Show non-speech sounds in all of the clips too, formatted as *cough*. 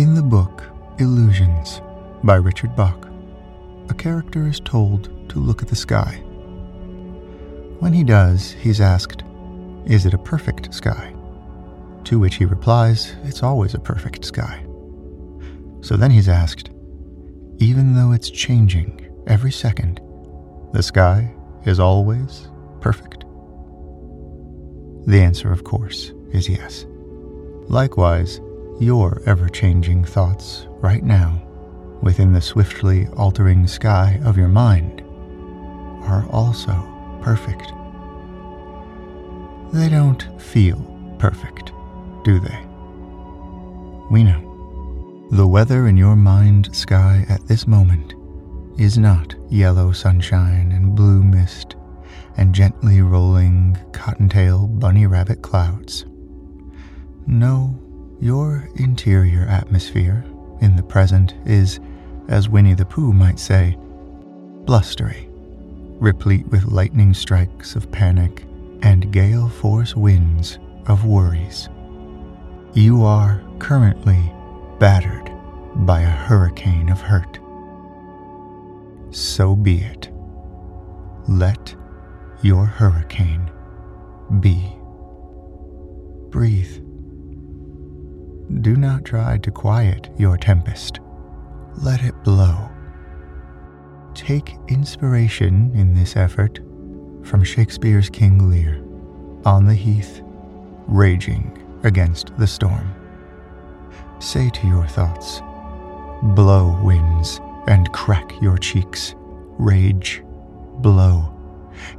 In the book Illusions by Richard Bach, a character is told to look at the sky. When he does, he's asked, Is it a perfect sky? To which he replies, It's always a perfect sky. So then he's asked, Even though it's changing every second, the sky is always perfect? The answer, of course, is yes. Likewise, your ever changing thoughts right now, within the swiftly altering sky of your mind, are also perfect. They don't feel perfect, do they? We know. The weather in your mind sky at this moment is not yellow sunshine and blue mist and gently rolling cottontail bunny rabbit clouds. No, your interior atmosphere in the present is, as Winnie the Pooh might say, blustery, replete with lightning strikes of panic and gale force winds of worries. You are currently battered by a hurricane of hurt. So be it. Let your hurricane be. Breathe. Do not try to quiet your tempest. Let it blow. Take inspiration in this effort from Shakespeare's King Lear on the heath, raging against the storm. Say to your thoughts, Blow, winds, and crack your cheeks. Rage, blow.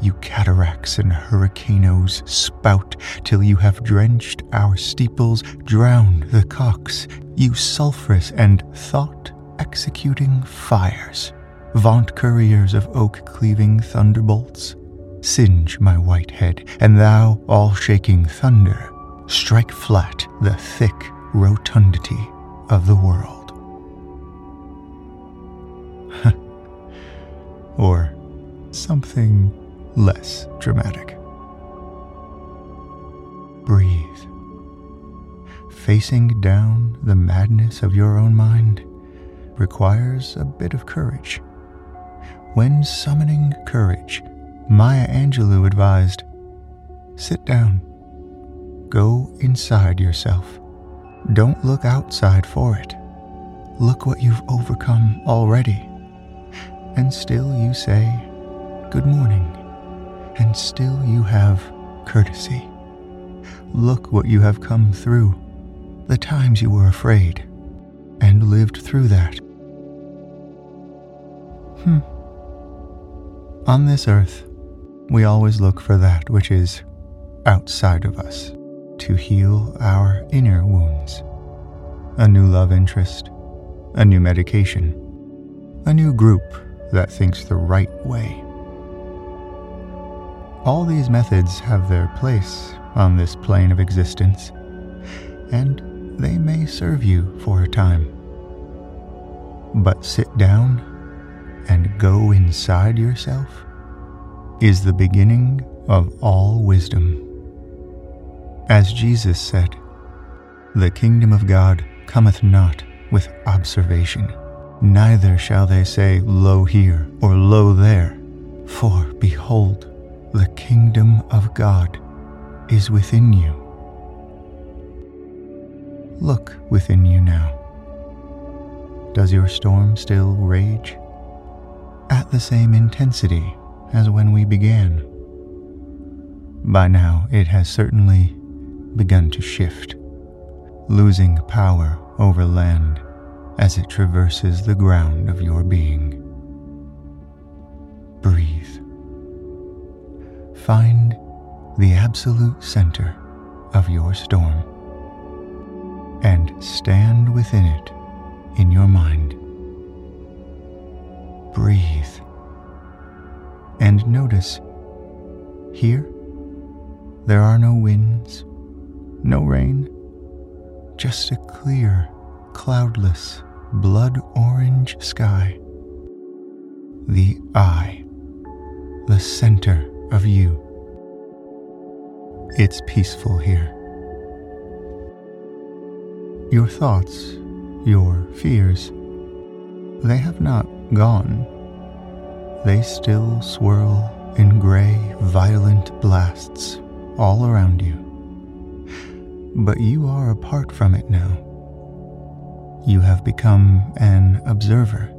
You cataracts and hurricanos spout till you have drenched our steeples, drowned the cocks. You sulphurous and thought executing fires. Vaunt couriers of oak cleaving thunderbolts. Singe my white head, and thou, all shaking thunder, strike flat the thick rotundity of the world. *laughs* or something less dramatic. Breathe. Facing down the madness of your own mind requires a bit of courage. When summoning courage, Maya Angelou advised sit down, go inside yourself. Don't look outside for it. Look what you've overcome already. And still you say, Good morning. And still you have courtesy. Look what you have come through, the times you were afraid, and lived through that. Hmm. On this earth, we always look for that which is outside of us to heal our inner wounds. A new love interest, a new medication, a new group that thinks the right way. All these methods have their place on this plane of existence, and they may serve you for a time. But sit down and go inside yourself is the beginning of all wisdom. As Jesus said, the kingdom of God cometh not with observation neither shall they say, Lo here or Lo there. For behold, kingdom of God is within you. Look within you now. Does your storm still rage? At the same intensity as when we began. By now, it has certainly begun to shift, losing power over land as it traverses the ground of your being. Find the absolute center of your storm and stand within it in your mind. Breathe. And notice here there are no winds, no rain, just a clear, cloudless blood orange sky. The eye, the center of you. It's peaceful here. Your thoughts your fears, they have not gone. They still swirl in gray, violent blasts all around you. But you are apart from it now. You have become an observer,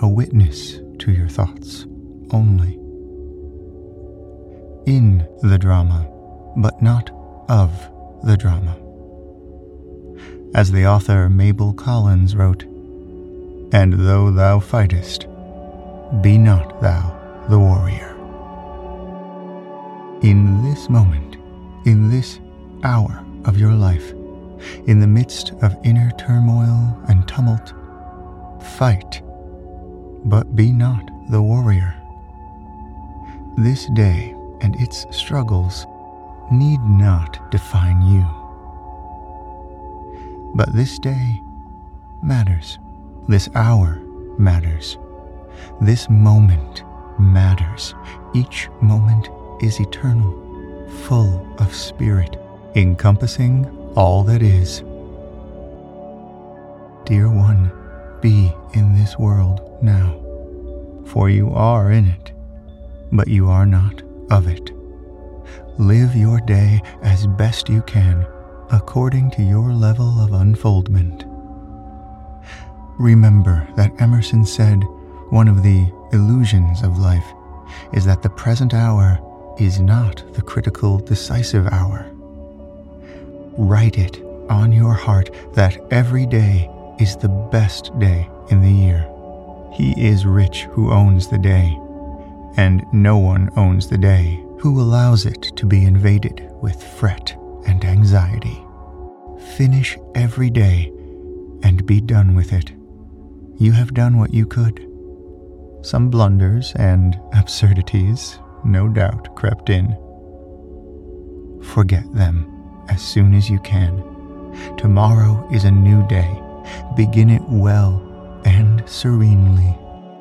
a witness to your thoughts only. In the drama, but not of the drama. As the author Mabel Collins wrote, And though thou fightest, be not thou the warrior. In this moment, in this hour of your life, in the midst of inner turmoil and tumult, fight, but be not the warrior. This day and its struggles need not define you. But this day matters. This hour matters. This moment matters. Each moment is eternal, full of spirit, encompassing all that is. Dear one, be in this world now, for you are in it, but you are not of it. Live your day as best you can, according to your level of unfoldment. Remember that Emerson said one of the illusions of life is that the present hour is not the critical, decisive hour. Write it on your heart that every day is the best day in the year. He is rich who owns the day, and no one owns the day who allows it to be invaded with fret and anxiety. Finish every day and be done with it. You have done what you could. Some blunders and absurdities, no doubt, crept in. Forget them as soon as you can. Tomorrow is a new day. Begin it well and serenely,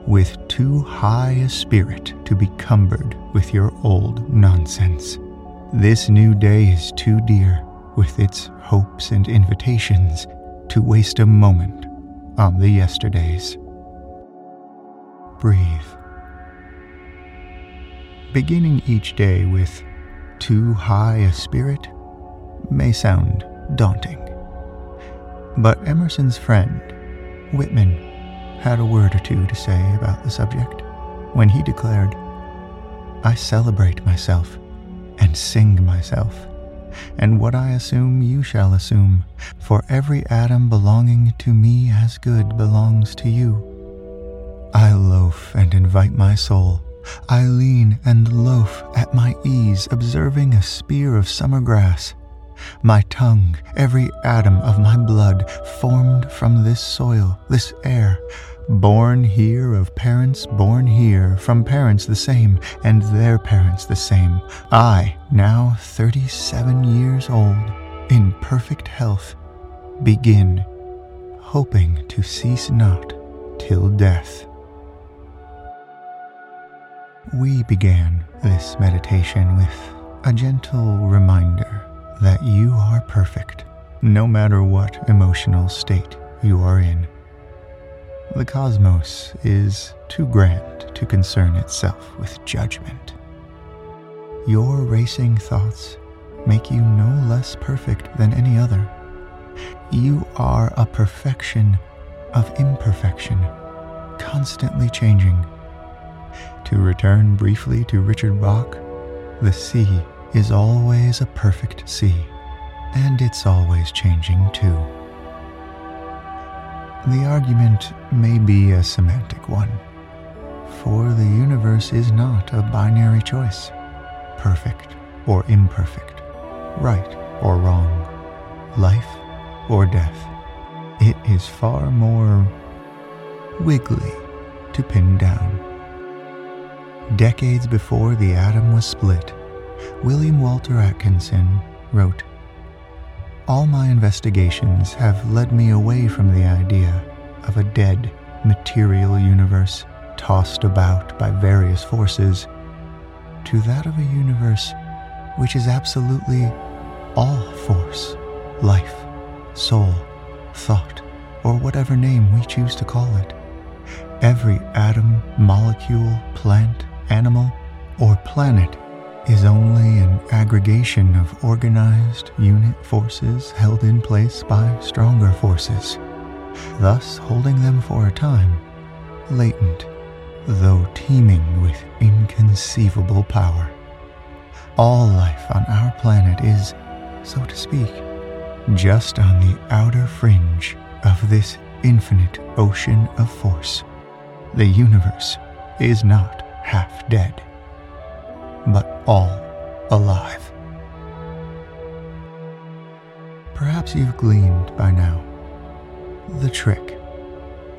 with too high a spirit to be cumbered with your old nonsense. This new day is too dear, with its hopes and invitations, to waste a moment on the yesterdays. Breathe. Beginning each day with too high a spirit may sound daunting. But Emerson's friend, Whitman, had a word or two to say about the subject when he declared, I celebrate myself and sing myself, and what I assume you shall assume, for every atom belonging to me as good belongs to you. I loaf and invite my soul. I lean and loaf at my ease, observing a spear of summer grass my tongue, every atom of my blood, formed from this soil, this air, born here of parents born here, from parents the same, and their parents the same. I, now thirty seven years old, in perfect health, begin, hoping to cease not till death. We began this meditation with a gentle reminder that you are perfect, no matter what emotional state you are in. The cosmos is too grand to concern itself with judgment. Your racing thoughts make you no less perfect than any other. You are a perfection of imperfection, constantly changing. To return briefly to Richard Bach, the sea is always a perfect sea, and it's always changing too. The argument may be a semantic one, for the universe is not a binary choice perfect or imperfect, right or wrong, life or death. It is far more wiggly to pin down. Decades before the atom was split, William Walter Atkinson wrote All my investigations have led me away from the idea of a dead, material universe tossed about by various forces to that of a universe which is absolutely all force, life, soul, thought, or whatever name we choose to call it. Every atom, molecule, plant, animal, or planet is only an aggregation of organized unit forces held in place by stronger forces, thus holding them for a time latent, though teeming with inconceivable power. All life on our planet is, so to speak, just on the outer fringe of this infinite ocean of force. The universe is not half dead, but all alive. Perhaps you've gleaned by now the trick,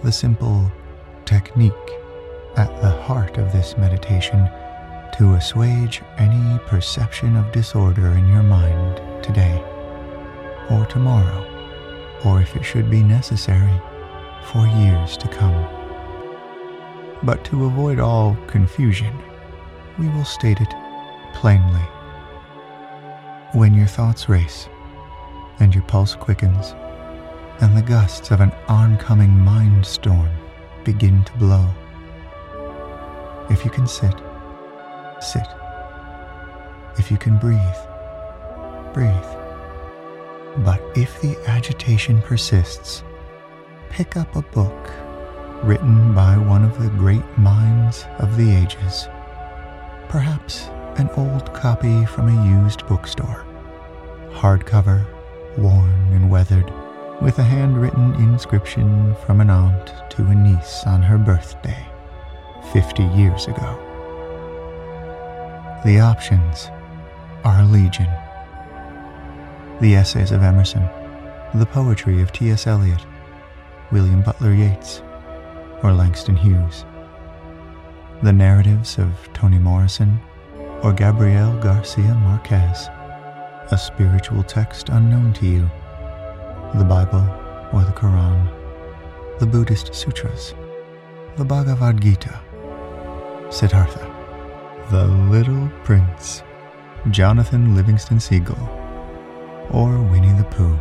the simple technique at the heart of this meditation to assuage any perception of disorder in your mind today or tomorrow, or if it should be necessary, for years to come. But to avoid all confusion, we will state it plainly. When your thoughts race, and your pulse quickens, and the gusts of an oncoming mind storm begin to blow, if you can sit, sit. If you can breathe, breathe. But if the agitation persists, pick up a book written by one of the great minds of the ages, perhaps an old copy from a used bookstore, hardcover, worn and weathered, with a handwritten inscription from an aunt to a niece on her birthday, 50 years ago. The options are legion the essays of Emerson, the poetry of T.S. Eliot, William Butler Yeats, or Langston Hughes, the narratives of Toni Morrison or Gabriel Garcia Marquez, a spiritual text unknown to you, the Bible or the Quran, the Buddhist sutras, the Bhagavad Gita, Siddhartha, the Little Prince, Jonathan Livingston Seagull, or Winnie the Pooh.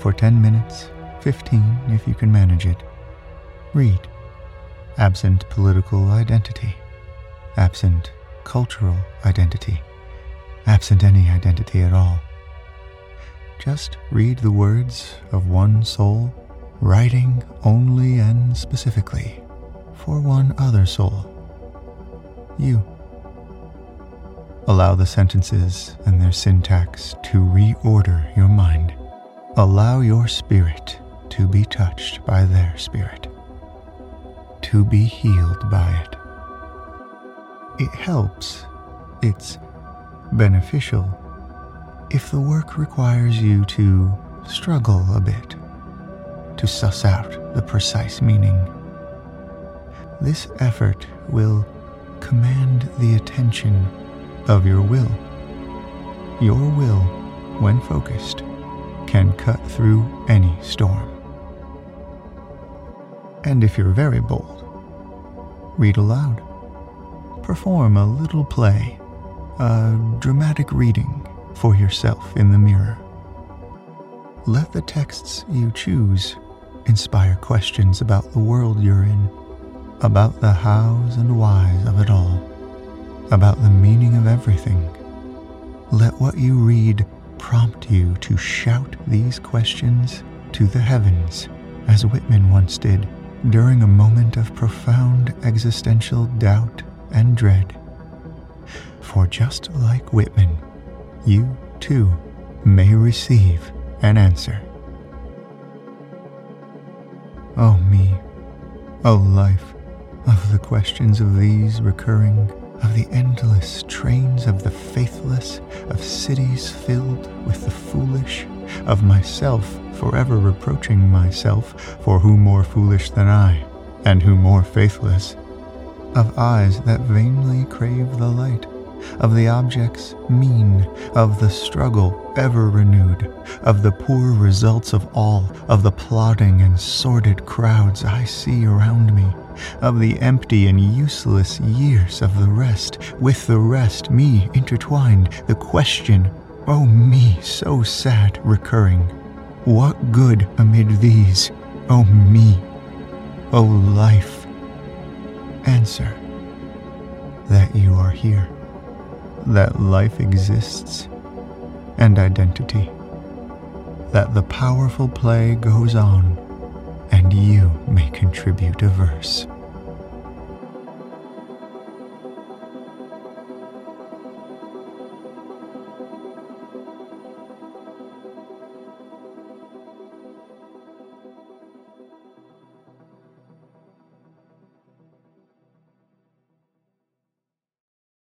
For 10 minutes, 15 if you can manage it, read. Absent political identity, absent cultural identity, absent any identity at all. Just read the words of one soul, writing only and specifically for one other soul. You. Allow the sentences and their syntax to reorder your mind. Allow your spirit to be touched by their spirit, to be healed by it. It helps, it's beneficial if the work requires you to struggle a bit, to suss out the precise meaning. This effort will command the attention of your will. Your will, when focused, can cut through any storm. And if you're very bold, read aloud. Perform a little play, a dramatic reading for yourself in the mirror. Let the texts you choose inspire questions about the world you're in, about the hows and whys of it all about the meaning of everything. Let what you read prompt you to shout these questions to the heavens, as Whitman once did during a moment of profound existential doubt and dread. For just like Whitman, you too may receive an answer. Oh me, oh life, of the questions of these recurring of the endless trains of the faithless, of cities filled with the foolish, of myself forever reproaching myself for who more foolish than I, and who more faithless, of eyes that vainly crave the light, of the objects mean, of the struggle ever renewed, of the poor results of all, of the plodding and sordid crowds I see around me, of the empty and useless years of the rest, with the rest me intertwined, the question, oh me, so sad, recurring. What good amid these, O me, O life? Answer. That you are here, that life exists, and identity, that the powerful play goes on, and you may contribute a verse.